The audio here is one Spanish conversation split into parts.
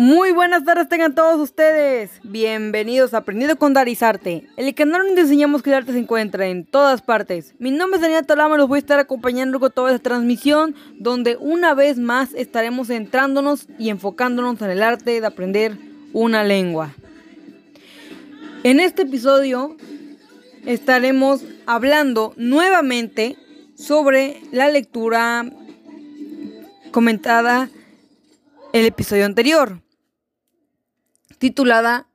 Muy buenas tardes tengan todos ustedes. Bienvenidos a Aprendiendo con Darizarte, el canal donde enseñamos que el arte se encuentra en todas partes. Mi nombre es Daniel Tolama, los voy a estar acompañando con toda esta transmisión, donde una vez más estaremos centrándonos y enfocándonos en el arte de aprender una lengua. En este episodio estaremos hablando nuevamente sobre la lectura comentada el episodio anterior, titulada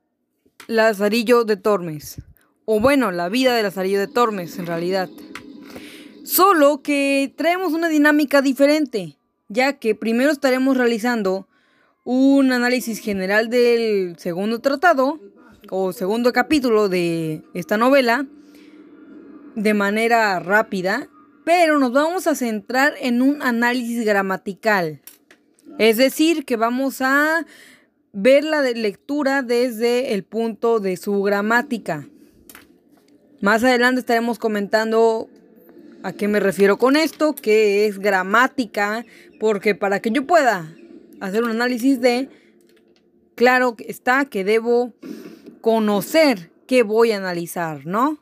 Lazarillo de Tormes, o bueno, la vida de Lazarillo de Tormes en realidad. Solo que traemos una dinámica diferente, ya que primero estaremos realizando un análisis general del segundo tratado o segundo capítulo de esta novela de manera rápida, pero nos vamos a centrar en un análisis gramatical. Es decir, que vamos a ver la lectura desde el punto de su gramática. Más adelante estaremos comentando a qué me refiero con esto, que es gramática, porque para que yo pueda hacer un análisis de, claro está que debo conocer qué voy a analizar, ¿no?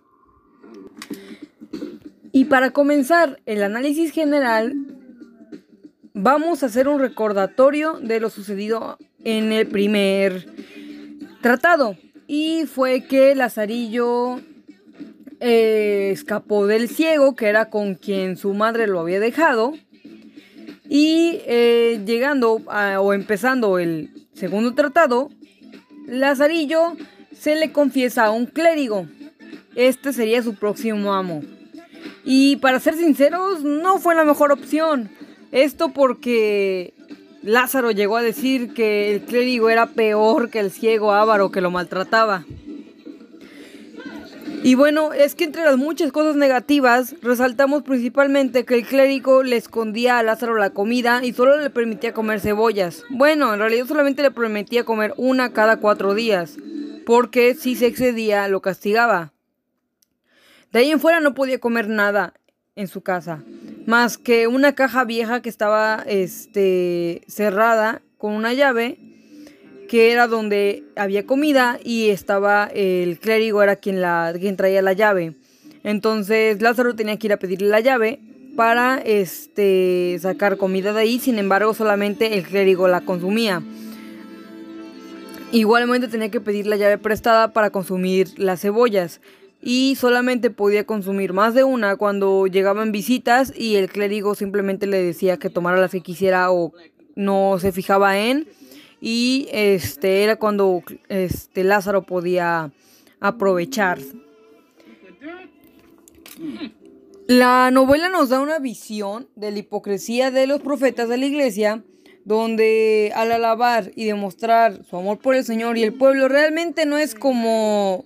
Y para comenzar el análisis general, vamos a hacer un recordatorio de lo sucedido en el primer tratado. Y fue que Lazarillo eh, escapó del ciego, que era con quien su madre lo había dejado. Y eh, llegando o empezando el segundo tratado, Lazarillo se le confiesa a un clérigo. Este sería su próximo amo. Y para ser sinceros, no fue la mejor opción. Esto porque Lázaro llegó a decir que el clérigo era peor que el ciego avaro que lo maltrataba. Y bueno, es que entre las muchas cosas negativas, resaltamos principalmente que el clérigo le escondía a Lázaro la comida y solo le permitía comer cebollas. Bueno, en realidad solamente le permitía comer una cada cuatro días, porque si se excedía lo castigaba. De ahí en fuera no podía comer nada en su casa más que una caja vieja que estaba este, cerrada con una llave que era donde había comida y estaba el clérigo era quien, la, quien traía la llave. Entonces Lázaro tenía que ir a pedirle la llave para este, sacar comida de ahí, sin embargo solamente el clérigo la consumía. Igualmente tenía que pedir la llave prestada para consumir las cebollas y solamente podía consumir más de una cuando llegaban visitas y el clérigo simplemente le decía que tomara las que quisiera o no se fijaba en y este era cuando este Lázaro podía aprovechar. La novela nos da una visión de la hipocresía de los profetas de la iglesia, donde al alabar y demostrar su amor por el Señor y el pueblo realmente no es como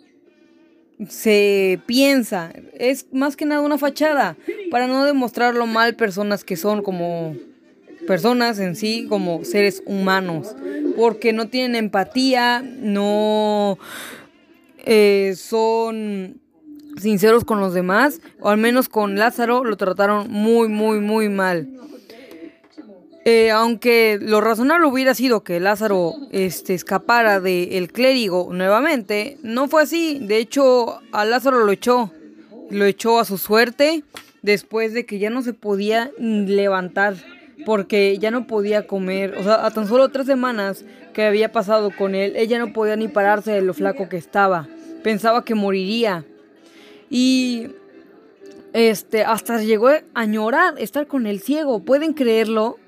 se piensa. Es más que nada una fachada para no demostrar lo mal personas que son como personas en sí, como seres humanos. Porque no tienen empatía, no eh, son sinceros con los demás, o al menos con Lázaro lo trataron muy, muy, muy mal. Eh, aunque lo razonable hubiera sido que Lázaro este, escapara del clérigo nuevamente, no fue así. De hecho, a Lázaro lo echó. Lo echó a su suerte después de que ya no se podía levantar. Porque ya no podía comer. O sea, a tan solo tres semanas que había pasado con él, ella no podía ni pararse de lo flaco que estaba. Pensaba que moriría. Y este, hasta llegó a llorar estar con el ciego. ¿Pueden creerlo?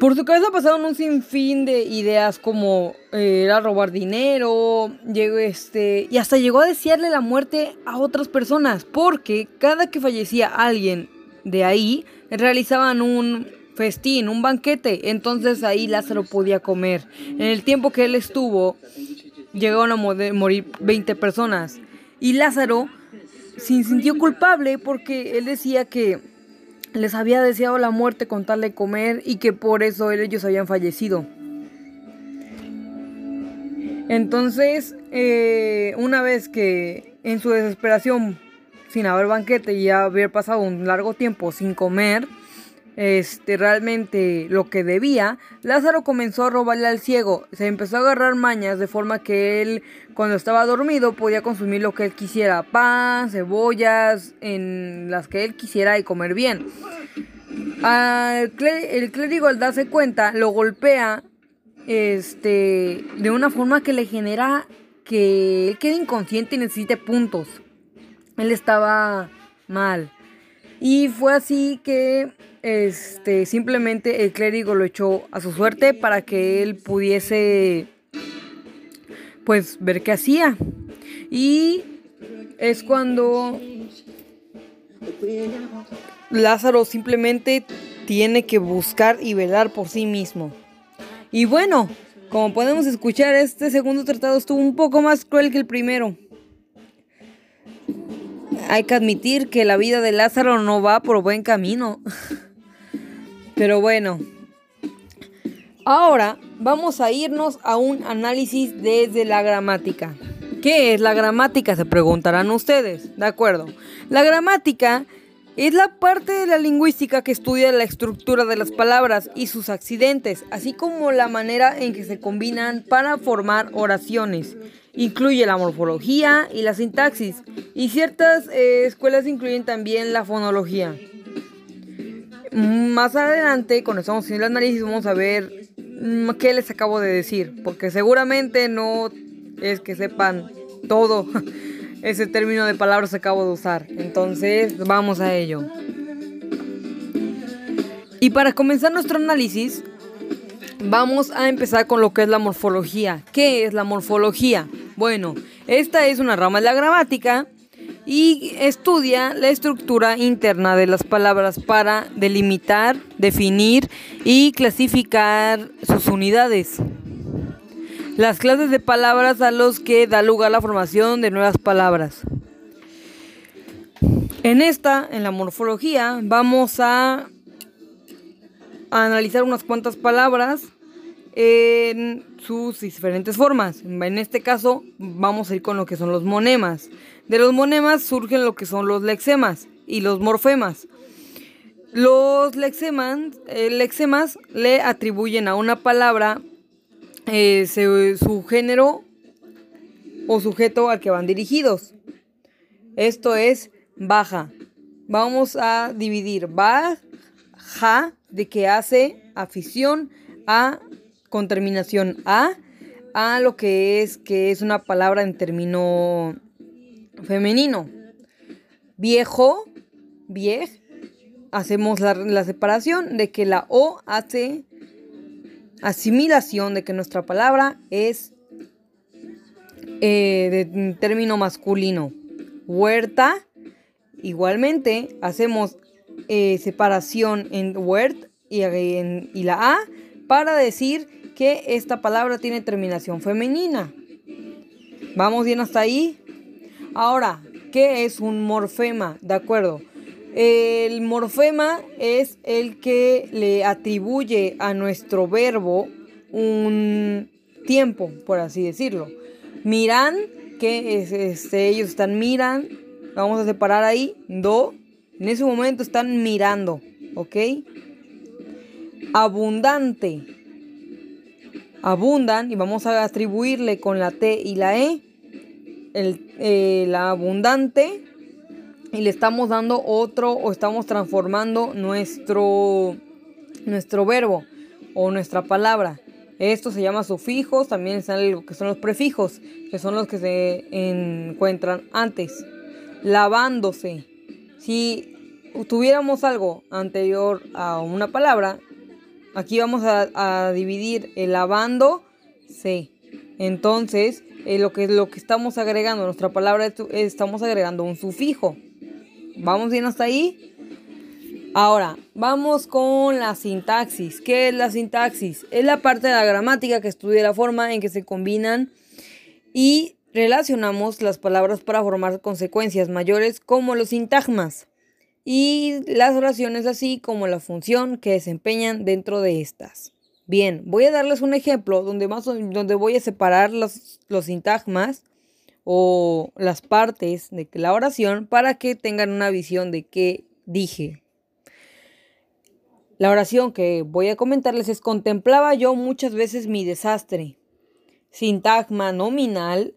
Por su cabeza pasaron un sinfín de ideas como eh, era robar dinero, llegó este, y hasta llegó a desearle la muerte a otras personas, porque cada que fallecía alguien de ahí, realizaban un festín, un banquete, entonces ahí Lázaro podía comer. En el tiempo que él estuvo, llegaron a morir 20 personas, y Lázaro se sintió culpable porque él decía que les había deseado la muerte con tal de comer y que por eso ellos habían fallecido. Entonces, eh, una vez que en su desesperación, sin haber banquete y haber pasado un largo tiempo sin comer, este, realmente lo que debía, Lázaro comenzó a robarle al ciego. Se empezó a agarrar mañas de forma que él, cuando estaba dormido, podía consumir lo que él quisiera: pan, cebollas, en las que él quisiera y comer bien. el clérigo, al darse cuenta, lo golpea este, de una forma que le genera que él quede inconsciente y necesite puntos. Él estaba mal. Y fue así que este, simplemente el clérigo lo echó a su suerte para que él pudiese, pues, ver qué hacía. Y es cuando Lázaro simplemente tiene que buscar y velar por sí mismo. Y bueno, como podemos escuchar, este segundo tratado estuvo un poco más cruel que el primero. Hay que admitir que la vida de Lázaro no va por buen camino. Pero bueno. Ahora vamos a irnos a un análisis desde la gramática. ¿Qué es la gramática? Se preguntarán ustedes. De acuerdo. La gramática la parte de la lingüística que estudia la estructura de las palabras y sus accidentes, así como la manera en que se combinan para formar oraciones. Incluye la morfología y la sintaxis, y ciertas eh, escuelas incluyen también la fonología. Más adelante, cuando estamos haciendo el análisis, vamos a ver mm, qué les acabo de decir, porque seguramente no es que sepan todo ese término de palabras acabo de usar. Entonces, vamos a ello. Y para comenzar nuestro análisis, vamos a empezar con lo que es la morfología. ¿Qué es la morfología? Bueno, esta es una rama de la gramática y estudia la estructura interna de las palabras para delimitar, definir y clasificar sus unidades. Las clases de palabras a los que da lugar la formación de nuevas palabras. En esta, en la morfología, vamos a analizar unas cuantas palabras en sus diferentes formas. En este caso vamos a ir con lo que son los monemas. De los monemas surgen lo que son los lexemas y los morfemas. Los lexemas, eh, lexemas le atribuyen a una palabra eh, su género o sujeto al que van dirigidos. Esto es baja. Vamos a dividir baja de que hace afición a con terminación a, a lo que es que es una palabra en término femenino. Viejo, viej, hacemos la, separación de que la O hace asimilación de que nuestra palabra es eh, de término masculino. Huerta, igualmente hacemos eh, separación en huert y, y la A para decir que esta palabra tiene terminación femenina. ¿Vamos bien hasta ahí? Ahora, ¿qué es un morfema? De acuerdo. El morfema es el que le atribuye a nuestro verbo un tiempo, por así decirlo. Miran, que este, ellos están miran, vamos a separar ahí, do, en ese momento están mirando, ¿ok? Abundante, abundan y vamos a atribuirle con la T y la E el, eh, la abundante y le estamos dando otro o estamos transformando nuestro, nuestro verbo o nuestra palabra. Esto se llama sufijos, también están lo que son los prefijos, que son los que se encuentran antes. Lavándose. Si tuviéramos algo anterior a una palabra, Aquí vamos a, dividir el lavando C. Entonces, eh, lo, que, lo que estamos agregando, nuestra palabra, estamos agregando un sufijo. ¿Vamos bien hasta ahí? Ahora, vamos con la sintaxis. ¿Qué es la sintaxis? Es la parte de la gramática que estudia la forma en que se combinan y relacionamos las palabras para formar consecuencias mayores como los sintagmas y las oraciones así como la función que desempeñan dentro de estas. Bien, voy a darles un ejemplo donde, más, donde voy a separar los, los sintagmas o las partes de la oración para que tengan una visión de qué dije. La oración que voy a comentarles es contemplaba yo muchas veces mi desastre. Sintagma nominal,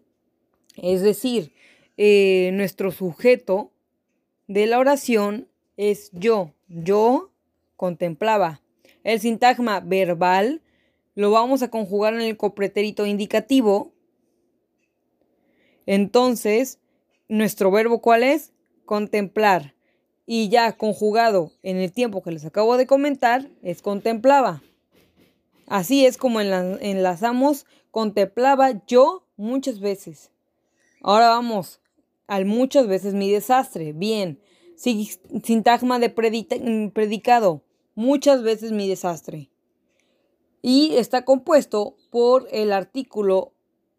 es decir, eh, nuestro sujeto de la oración es yo. Yo contemplaba. El sintagma verbal lo vamos a conjugar en el copretérito indicativo. Entonces, nuestro verbo cuál es? Contemplar. Y ya conjugado en el tiempo que les acabo de comentar, es contemplaba. Así es como enlazamos contemplaba yo muchas veces. Ahora vamos al muchas veces mi desastre. Bien. Sintagma de predicado. Muchas veces mi desastre. Y está compuesto por el artículo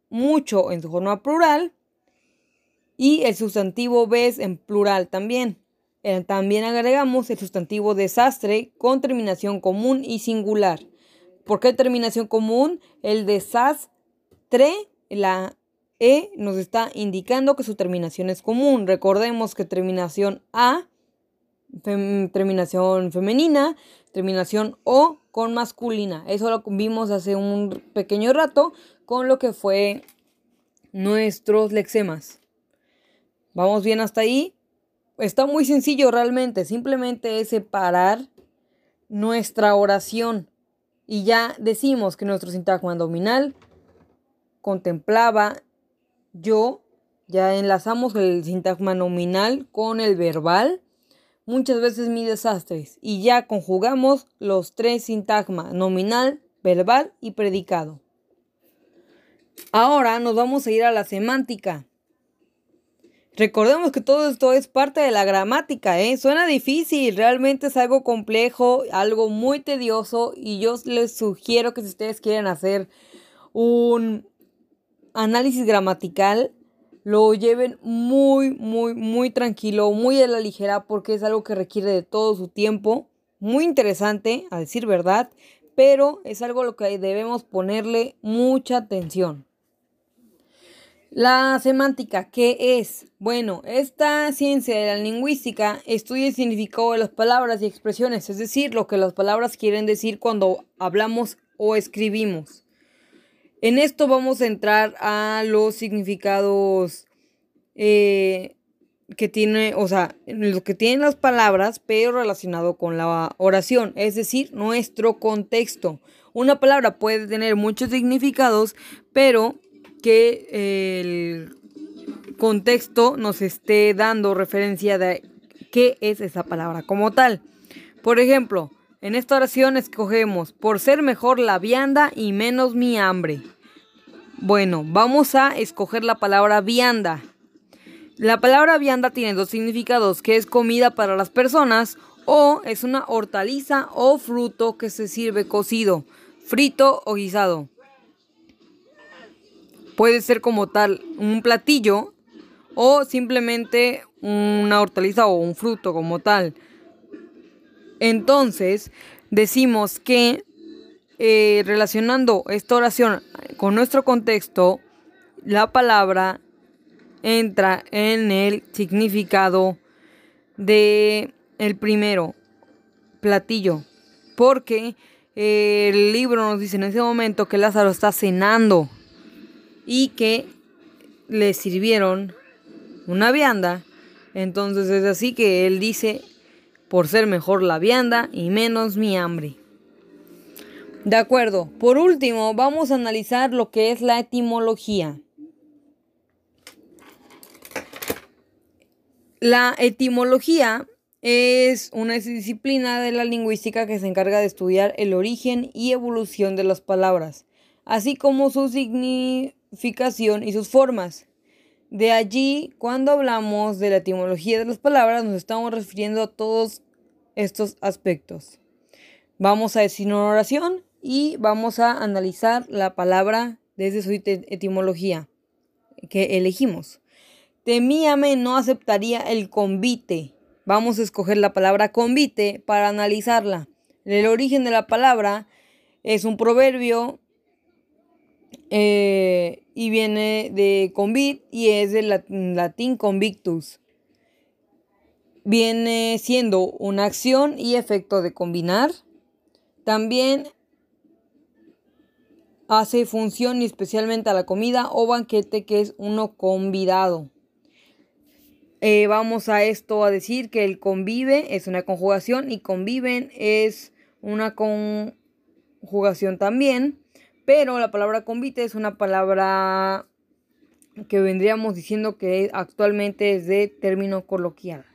mucho en su forma plural y el sustantivo ves en plural también. Eh, también agregamos el sustantivo desastre con terminación común y singular. ¿Por qué terminación común? El desastre, la E nos está indicando que su terminación es común. Recordemos que terminación A, terminación femenina, terminación O con masculina. Eso lo vimos hace un pequeño rato con lo que fue nuestros lexemas. ¿Vamos bien hasta ahí? Está muy sencillo realmente. Simplemente es separar nuestra oración. Y ya decimos que nuestro sintagma nominal contemplaba yo. Ya enlazamos el sintagma nominal con el verbal muchas veces mi desastres y ya conjugamos los tres sintagmas nominal, verbal y predicado. Ahora nos vamos a ir a la semántica. Recordemos que todo esto es parte de la gramática, ¿eh? Suena difícil, realmente es algo complejo, algo muy tedioso y yo les sugiero que si ustedes quieren hacer un análisis gramatical, lo lleven muy, muy, muy tranquilo, muy a la ligera, porque es algo que requiere de todo su tiempo. Muy interesante, a decir verdad, pero es algo a lo que debemos ponerle mucha atención. La semántica, ¿qué es? Bueno, esta ciencia de la lingüística estudia el significado de las palabras y expresiones, es decir, lo que las palabras quieren decir cuando hablamos o escribimos. En esto vamos a entrar a los significados eh, que tiene, o sea, lo que tienen las palabras, pero relacionado con la oración, es decir, nuestro contexto. Una palabra puede tener muchos significados, pero que el contexto nos esté dando referencia de qué es esa palabra como tal. Por ejemplo, en esta oración escogemos por ser mejor la vianda y menos mi hambre. Bueno, vamos a escoger la palabra vianda. La palabra vianda tiene dos significados, que es comida para las personas o es una hortaliza o fruto que se sirve cocido, frito o guisado. Puede ser como tal un platillo o simplemente una hortaliza o un fruto como tal. Entonces, decimos que eh, relacionando esta oración con nuestro contexto, la palabra entra en el significado de el primero, platillo, porque el libro nos dice en ese momento que Lázaro está cenando y que le sirvieron una vianda. Entonces es así que él dice por ser mejor la vianda y menos mi hambre. De acuerdo, por último vamos a analizar lo que es la etimología. La etimología es una disciplina de la lingüística que se encarga de estudiar el origen y evolución de las palabras, así como su significación y sus formas. De allí, cuando hablamos de la etimología de las palabras, nos estamos refiriendo a todos estos aspectos. Vamos a decir una oración y vamos a analizar la palabra desde su etimología que elegimos. Temíame no aceptaría el convite. Vamos a escoger la palabra convite para analizarla. El origen de la palabra es un proverbio eh, y viene de convit y es del latín convictus. Viene siendo una acción y efecto de combinar, También hace función y especialmente a la comida o banquete que es uno convidado. Eh, vamos a esto a decir que el convive es una conjugación y conviven es una conjugación también, pero la palabra convite es una palabra que vendríamos diciendo que actualmente es de término coloquial.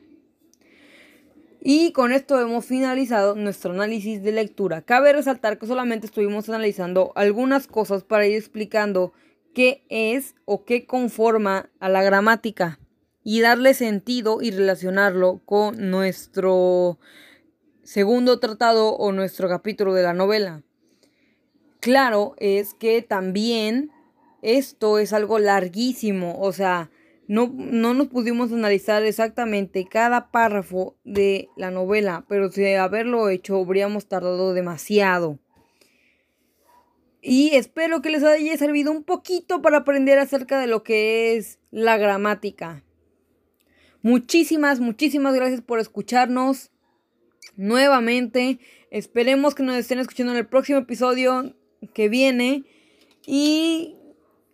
Y con esto hemos finalizado nuestro análisis de lectura. Cabe resaltar que solamente estuvimos analizando algunas cosas para ir explicando qué es o qué conforma a la gramática y darle sentido y relacionarlo con nuestro segundo tratado o nuestro capítulo de la novela. Claro es que también esto es algo larguísimo, o sea, no, no, nos pudimos analizar exactamente cada párrafo de la novela, pero si haberlo hecho habríamos tardado demasiado. Y espero que les haya servido un poquito para aprender acerca de lo que es la gramática. Muchísimas, muchísimas gracias por escucharnos nuevamente. Esperemos que nos estén escuchando en el próximo episodio que viene. Y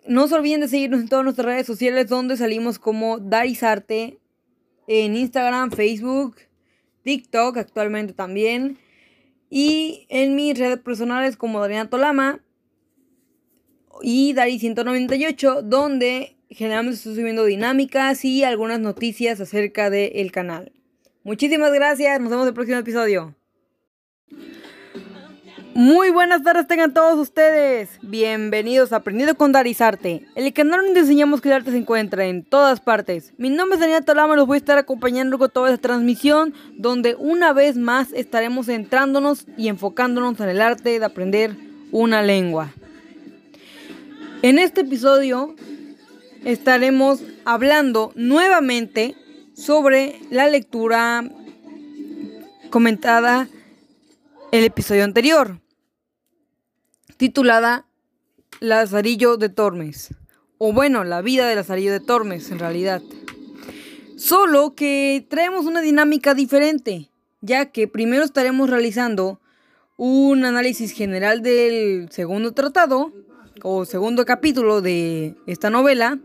no se olviden de seguirnos en todas nuestras redes sociales donde salimos como Darisarte en Instagram, Facebook, TikTok actualmente también. Y en mis redes personales como Dariana Tolama y Dari198 donde generalmente estoy subiendo dinámicas y algunas noticias acerca del canal. Muchísimas gracias, nos vemos en el próximo episodio. Muy buenas tardes tengan todos ustedes. Bienvenidos a Aprendiendo con Darizarte, el canal donde enseñamos que el arte se encuentra en todas partes. Mi nombre es Daniel Tolama, los voy a estar acompañando con toda esta transmisión, donde una vez más estaremos centrándonos y enfocándonos en el arte de aprender una lengua. En este episodio estaremos hablando nuevamente sobre la lectura comentada el episodio anterior, titulada Lazarillo de Tormes, o bueno, la vida de Lazarillo de Tormes en realidad. Solo que traemos una dinámica diferente, ya que primero estaremos realizando un análisis general del segundo tratado o segundo capítulo de esta novela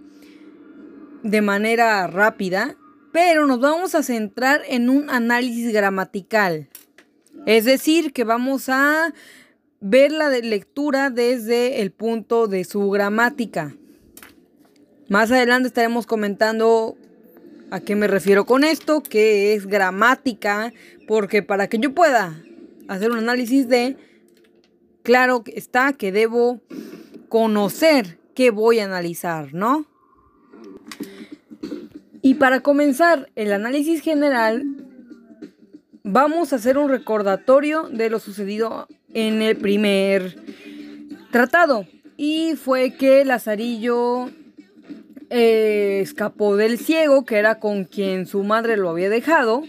de manera rápida, pero nos vamos a centrar en un análisis gramatical. Es decir, que vamos a ver la lectura desde el punto de su gramática. Más adelante estaremos comentando a qué me refiero con esto, que es gramática, porque para que yo pueda hacer un análisis de, claro está que debo conocer qué voy a analizar, ¿no? Y para comenzar el análisis general, vamos a hacer un recordatorio de lo sucedido en el primer tratado. Y fue que Lazarillo eh, escapó del ciego, que era con quien su madre lo había dejado.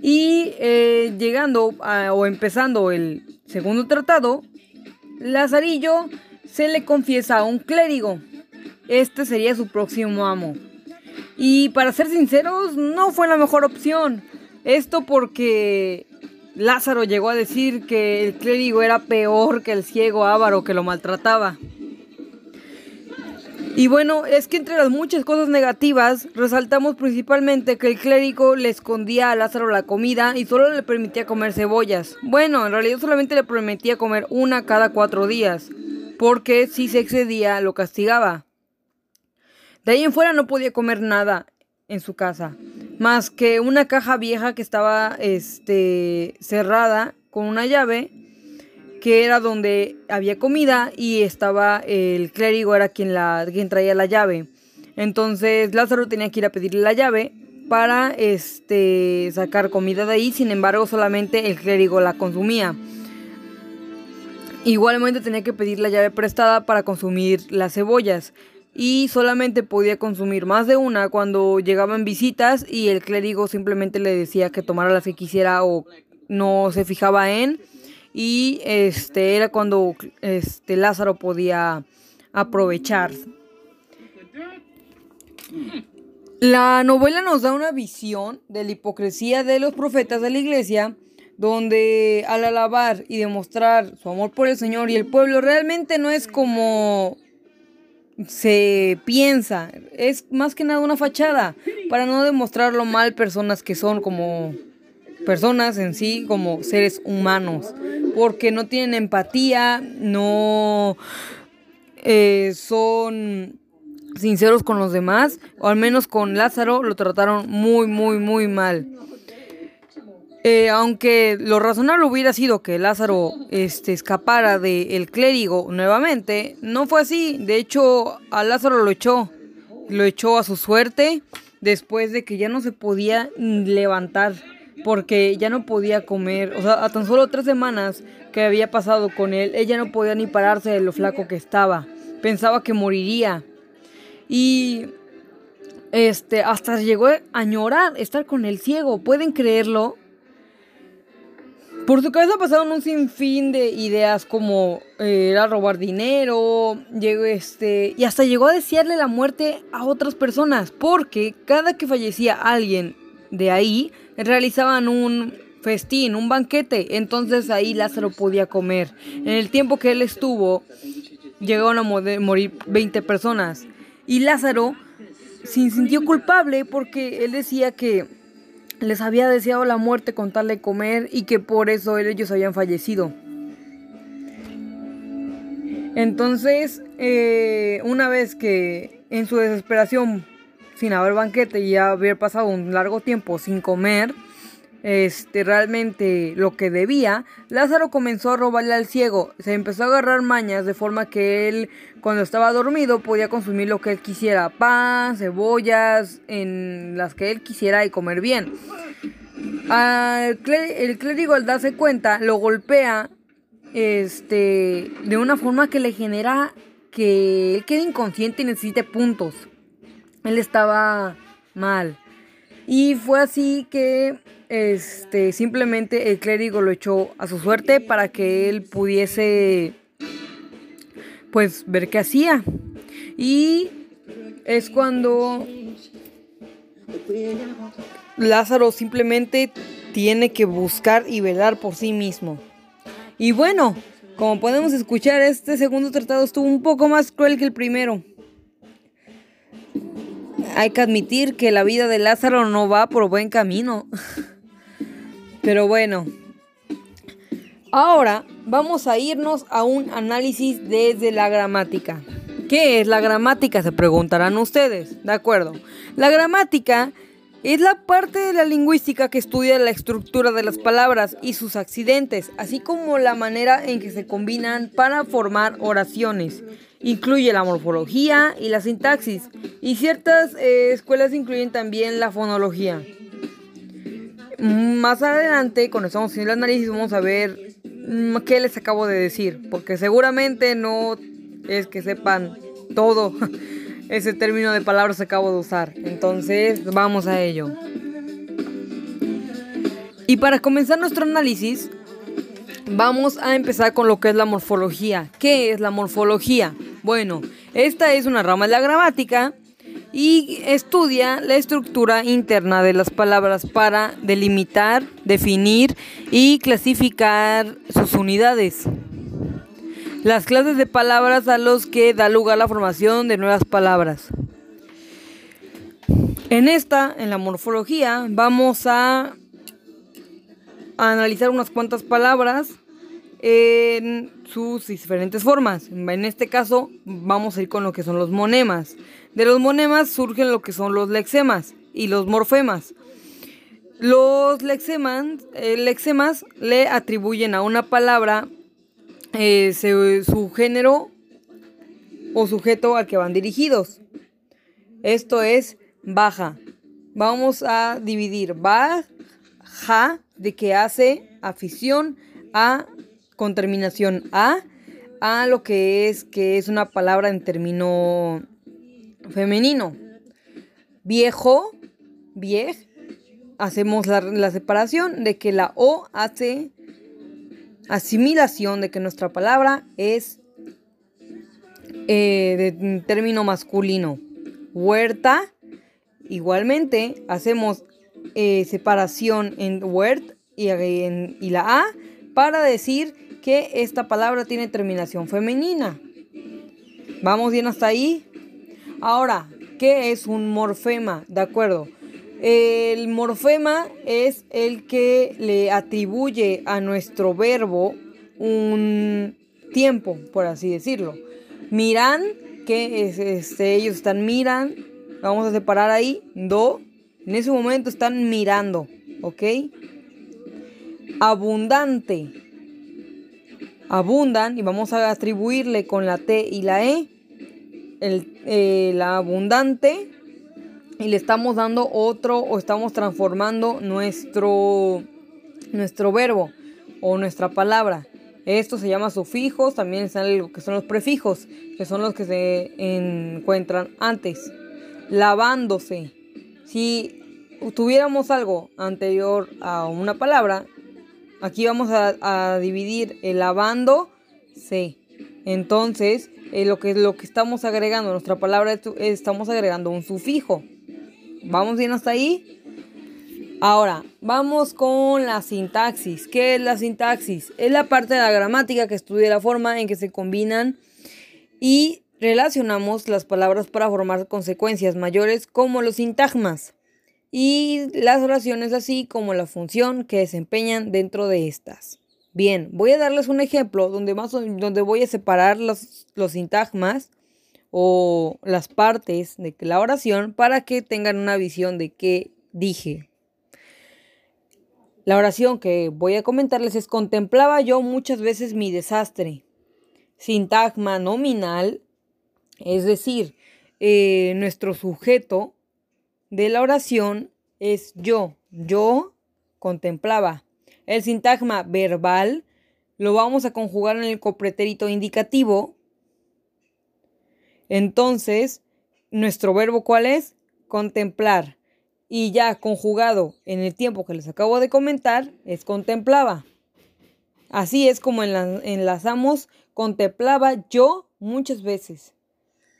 Y eh, llegando o empezando el segundo tratado, Lazarillo se le confiesa a un clérigo. Este sería su próximo amo. Y para ser sinceros, no fue la mejor opción. Esto porque Lázaro llegó a decir que el clérigo era peor que el ciego avaro que lo maltrataba. Y bueno, es que entre las muchas cosas negativas, resaltamos principalmente que el clérigo le escondía a Lázaro la comida y solo le permitía comer cebollas. Bueno, en realidad solamente le permitía comer una cada cuatro días, porque si se excedía lo castigaba. De ahí en fuera no podía comer nada en su casa, más que una caja vieja que estaba este, cerrada con una llave, que era donde había comida y estaba el clérigo, era quien, la, quien traía la llave. Entonces Lázaro tenía que ir a pedirle la llave para este, sacar comida de ahí, sin embargo solamente el clérigo la consumía. Igualmente tenía que pedir la llave prestada para consumir las cebollas y solamente podía consumir más de una cuando llegaban visitas y el clérigo simplemente le decía que tomara las que quisiera o no se fijaba en y este era cuando este Lázaro podía aprovechar. La novela nos da una visión de la hipocresía de los profetas de la iglesia donde al alabar y demostrar su amor por el Señor y el pueblo realmente no es como se piensa, es más que nada una fachada para no demostrar lo mal personas que son como personas en sí, como seres humanos, porque no tienen empatía, no eh, son sinceros con los demás, o al menos con Lázaro lo trataron muy, muy, muy mal. Eh, aunque lo razonable hubiera sido que Lázaro este, escapara del clérigo nuevamente, no fue así. De hecho, a Lázaro lo echó. Lo echó a su suerte después de que ya no se podía levantar. Porque ya no podía comer. O sea, a tan solo tres semanas que había pasado con él, ella no podía ni pararse de lo flaco que estaba. Pensaba que moriría. Y este, hasta llegó a llorar estar con el ciego. ¿Pueden creerlo? Por su cabeza pasaron un sinfín de ideas como eh, era robar dinero, llegó este, y hasta llegó a desearle la muerte a otras personas, porque cada que fallecía alguien de ahí, realizaban un festín, un banquete, entonces ahí Lázaro podía comer. En el tiempo que él estuvo, llegaron a morir 20 personas, y Lázaro se sintió culpable porque él decía que les había deseado la muerte con tal de comer y que por eso ellos habían fallecido. Entonces, eh, una vez que en su desesperación, sin haber banquete y haber pasado un largo tiempo sin comer, este, realmente lo que debía, Lázaro comenzó a robarle al ciego. Se empezó a agarrar mañas de forma que él, cuando estaba dormido, podía consumir lo que él quisiera: pan, cebollas, en las que él quisiera y comer bien. el clérigo, al darse cuenta, lo golpea este, de una forma que le genera que él quede inconsciente y necesite puntos. Él estaba mal. Y fue así que este, simplemente el clérigo lo echó a su suerte para que él pudiese pues ver qué hacía. Y es cuando Lázaro simplemente tiene que buscar y velar por sí mismo. Y bueno, como podemos escuchar, este segundo tratado estuvo un poco más cruel que el primero. Hay que admitir que la vida de Lázaro no va por buen camino. Pero bueno. Ahora vamos a irnos a un análisis desde la gramática. ¿Qué es la gramática? Se preguntarán ustedes. De acuerdo. La gramática es la parte de la lingüística que estudia la estructura de las palabras y sus accidentes, así como la manera en que se combinan para formar oraciones. Incluye la morfología y la sintaxis, y ciertas eh, escuelas incluyen también la fonología. Más adelante, cuando estamos haciendo el análisis, vamos a ver mm, qué les acabo de decir, porque seguramente no es que sepan todo ese término de palabras que acabo de usar. Entonces, vamos a ello. Y para comenzar nuestro análisis, vamos a empezar con lo que es la morfología. ¿Qué es la morfología? Bueno, esta es una rama de la gramática y estudia la estructura interna de las palabras para delimitar, definir y clasificar sus unidades. Las clases de palabras a los que da lugar la formación de nuevas palabras. En esta, en la morfología, vamos a analizar unas cuantas palabras sus diferentes formas. En este caso vamos a ir con lo que son los monemas. De los monemas surgen lo que son los lexemas y los morfemas. Los lexemas, eh, le atribuyen a una palabra eh, su género o sujeto al que van dirigidos. Esto es baja. Vamos a dividir baja de que hace afición a con terminación a, a lo que es que es una palabra en término femenino. Viejo, viej, hacemos la, separación de que la O hace asimilación de que nuestra palabra es eh, de término masculino. Huerta, igualmente hacemos eh, separación en huert y, y la A para decir que esta palabra tiene terminación femenina. ¿Vamos bien hasta ahí? Ahora, ¿qué es un morfema? De acuerdo. El morfema es el que le atribuye a nuestro verbo un tiempo, por así decirlo. Miran, que este, ellos están miran, vamos a separar ahí, do, en ese momento están mirando, ¿ok? Abundante, abundan y vamos a atribuirle con la T y la E, el, eh, la abundante y le estamos dando otro o estamos transformando nuestro, nuestro verbo o nuestra palabra. Esto se llama sufijos, también están lo que son los prefijos, que son los que se encuentran antes. Lavándose. Si tuviéramos algo anterior a una palabra, aquí vamos a, dividir el lavando se. Entonces, eh, lo, que, lo que estamos agregando, nuestra palabra, estamos agregando un sufijo. ¿Vamos bien hasta ahí? Ahora, vamos con la sintaxis. ¿Qué es la sintaxis? Es la parte de la gramática que estudia la forma en que se combinan y relacionamos las palabras para formar consecuencias mayores como los sintagmas y las oraciones así como la función que desempeñan dentro de estas. Bien, voy a darles un ejemplo donde, más, donde voy a separar los, los sintagmas o las partes de la oración para que tengan una visión de qué dije. La oración que voy a comentarles es contemplaba yo muchas veces mi desastre. Sintagma nominal, es decir, eh, nuestro sujeto de la oración es yo. Yo contemplaba. El sintagma verbal lo vamos a conjugar en el copretérito indicativo entonces, nuestro verbo cuál es? Contemplar. Y ya conjugado en el tiempo que les acabo de comentar, es contemplaba. Así es como enlazamos contemplaba yo muchas veces.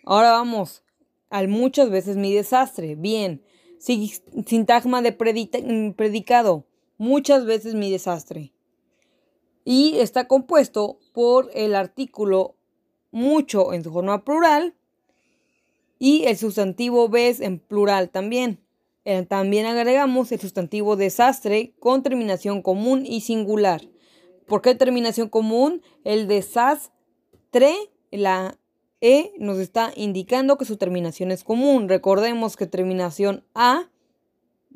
Ahora vamos al muchas veces mi desastre. Bien. Sintagma de predicado. Muchas veces mi desastre. Y está compuesto por el artículo mucho en su forma plural y el sustantivo ves en plural también. Eh, también agregamos el sustantivo desastre con terminación común y singular. ¿Por qué terminación común? El desastre, la E nos está indicando que su terminación es común. Recordemos que terminación A,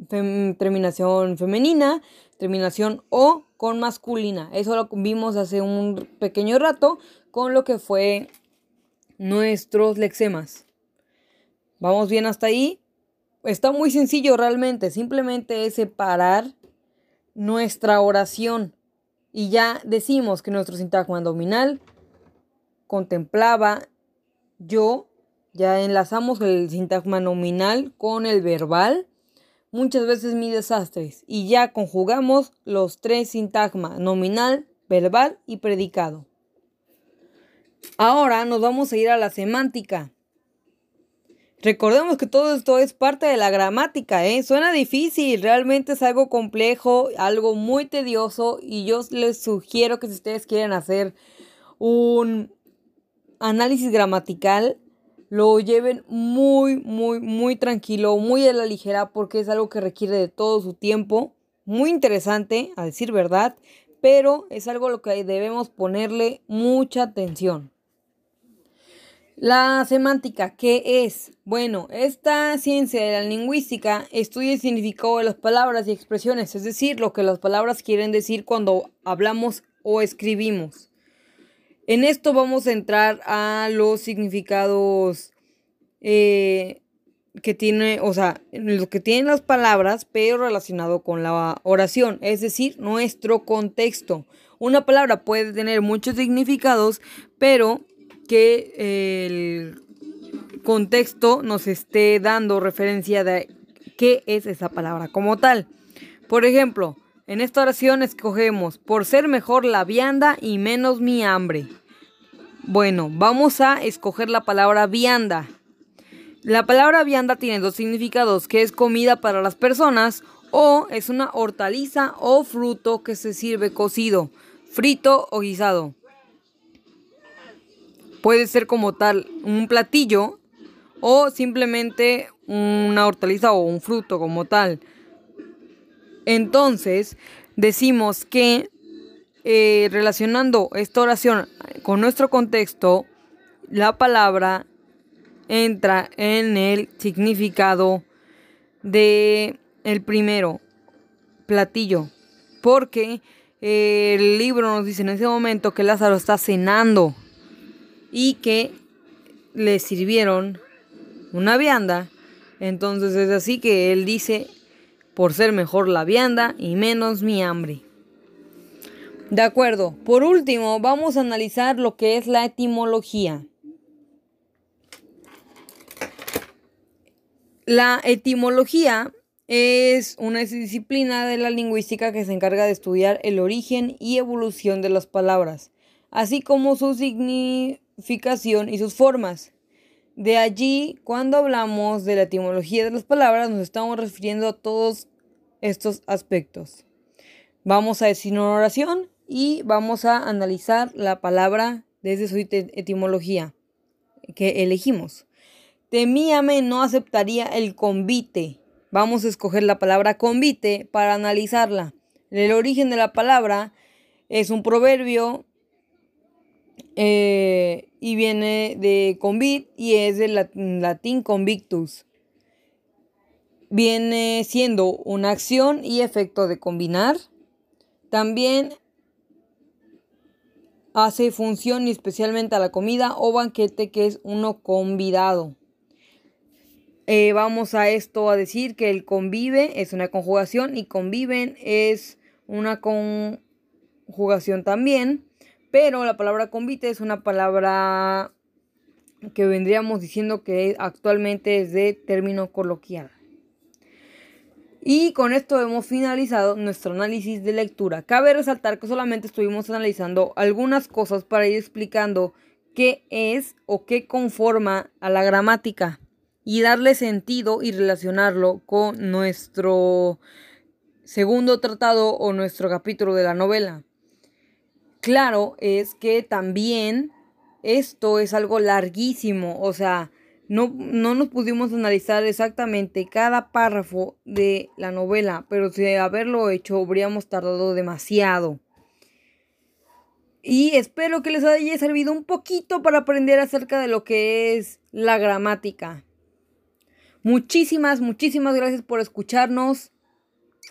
terminación femenina, terminación O con masculina. Eso lo vimos hace un pequeño rato con lo que fue nuestros lexemas. ¿Vamos bien hasta ahí? Está muy sencillo realmente, simplemente es separar nuestra oración y ya decimos que nuestro sintagma nominal contemplaba yo, ya enlazamos el sintagma nominal con el verbal, muchas veces mi desastres y ya conjugamos los tres sintagmas nominal, verbal y predicado. Ahora nos vamos a ir a la semántica. Recordemos que todo esto es parte de la gramática, ¿eh? Suena difícil, realmente es algo complejo, algo muy tedioso y yo les sugiero que si ustedes quieren hacer un análisis gramatical, lo lleven muy, muy, muy tranquilo, muy a la ligera porque es algo que requiere de todo su tiempo. Muy interesante, a decir verdad, pero es algo a lo que debemos ponerle mucha atención. La semántica, ¿qué es? Bueno, esta ciencia de la lingüística estudia el significado de las palabras y expresiones, es decir, lo que las palabras quieren decir cuando hablamos o escribimos. En esto vamos a entrar a los significados eh, que tiene, o sea, lo que tienen las palabras, pero relacionado con la oración, es decir, nuestro contexto. Una palabra puede tener muchos significados, pero que el contexto nos esté dando referencia de qué es esa palabra como tal. Por ejemplo, en esta oración escogemos por ser mejor la vianda y menos mi hambre. Bueno, vamos a escoger la palabra vianda. La palabra vianda tiene dos significados, que es comida para las personas O es una hortaliza o fruto que se sirve cocido, frito o guisado. Puede ser como tal un platillo o simplemente una hortaliza o un fruto como tal. Entonces, decimos que eh, relacionando esta oración con nuestro contexto, la palabra entra en el significado de el primero platillo, porque el libro nos dice en ese momento que Lázaro está cenando y que le sirvieron una vianda. Entonces es así que él dice, por ser mejor la vianda y menos mi hambre. De acuerdo. Por último, vamos a analizar lo que es la etimología. La etimología es una disciplina de la lingüística que se encarga de estudiar el origen y evolución de las palabras, así como su significación y sus formas. De allí, cuando hablamos de la etimología de las palabras, nos estamos refiriendo a todos estos aspectos. Vamos a decir una oración y vamos a analizar la palabra desde su etimología que elegimos. Temíame no aceptaría el convite. Vamos a escoger la palabra convite para analizarla. El origen de la palabra es un proverbio eh, y viene de convit y es del latín convictus. Viene siendo una acción y efecto de combinar. También hace función y especialmente a la comida o banquete que es uno convidado. Eh, vamos a esto a decir que el convive es una conjugación y conviven es una conjugación también, pero la palabra convite es una palabra que vendríamos diciendo que actualmente es de término coloquial. Y con esto hemos finalizado nuestro análisis de lectura. Cabe resaltar que solamente estuvimos analizando algunas cosas para ir explicando qué es o qué conforma a la gramática y darle sentido y relacionarlo con nuestro segundo tratado o nuestro capítulo de la novela. Claro es que también esto es algo larguísimo, o sea, no, nos pudimos analizar exactamente cada párrafo de la novela, pero si haberlo hecho habríamos tardado demasiado. Y espero que les haya servido un poquito para aprender acerca de lo que es la gramática. Muchísimas, muchísimas gracias por escucharnos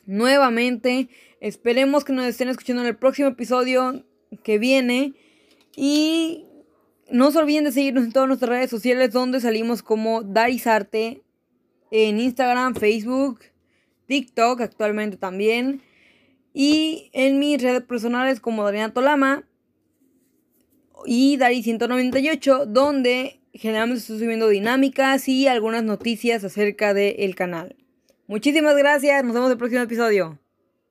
nuevamente. Esperemos que nos estén escuchando en el próximo episodio que viene. Y no se olviden de seguirnos en todas nuestras redes sociales donde salimos como Darisarte en Instagram, Facebook, TikTok actualmente también. Y en mis redes personales como Dariana Tolama y Dari198 donde generalmente estoy subiendo dinámicas y algunas noticias acerca del canal. Muchísimas gracias, nos vemos en el próximo episodio.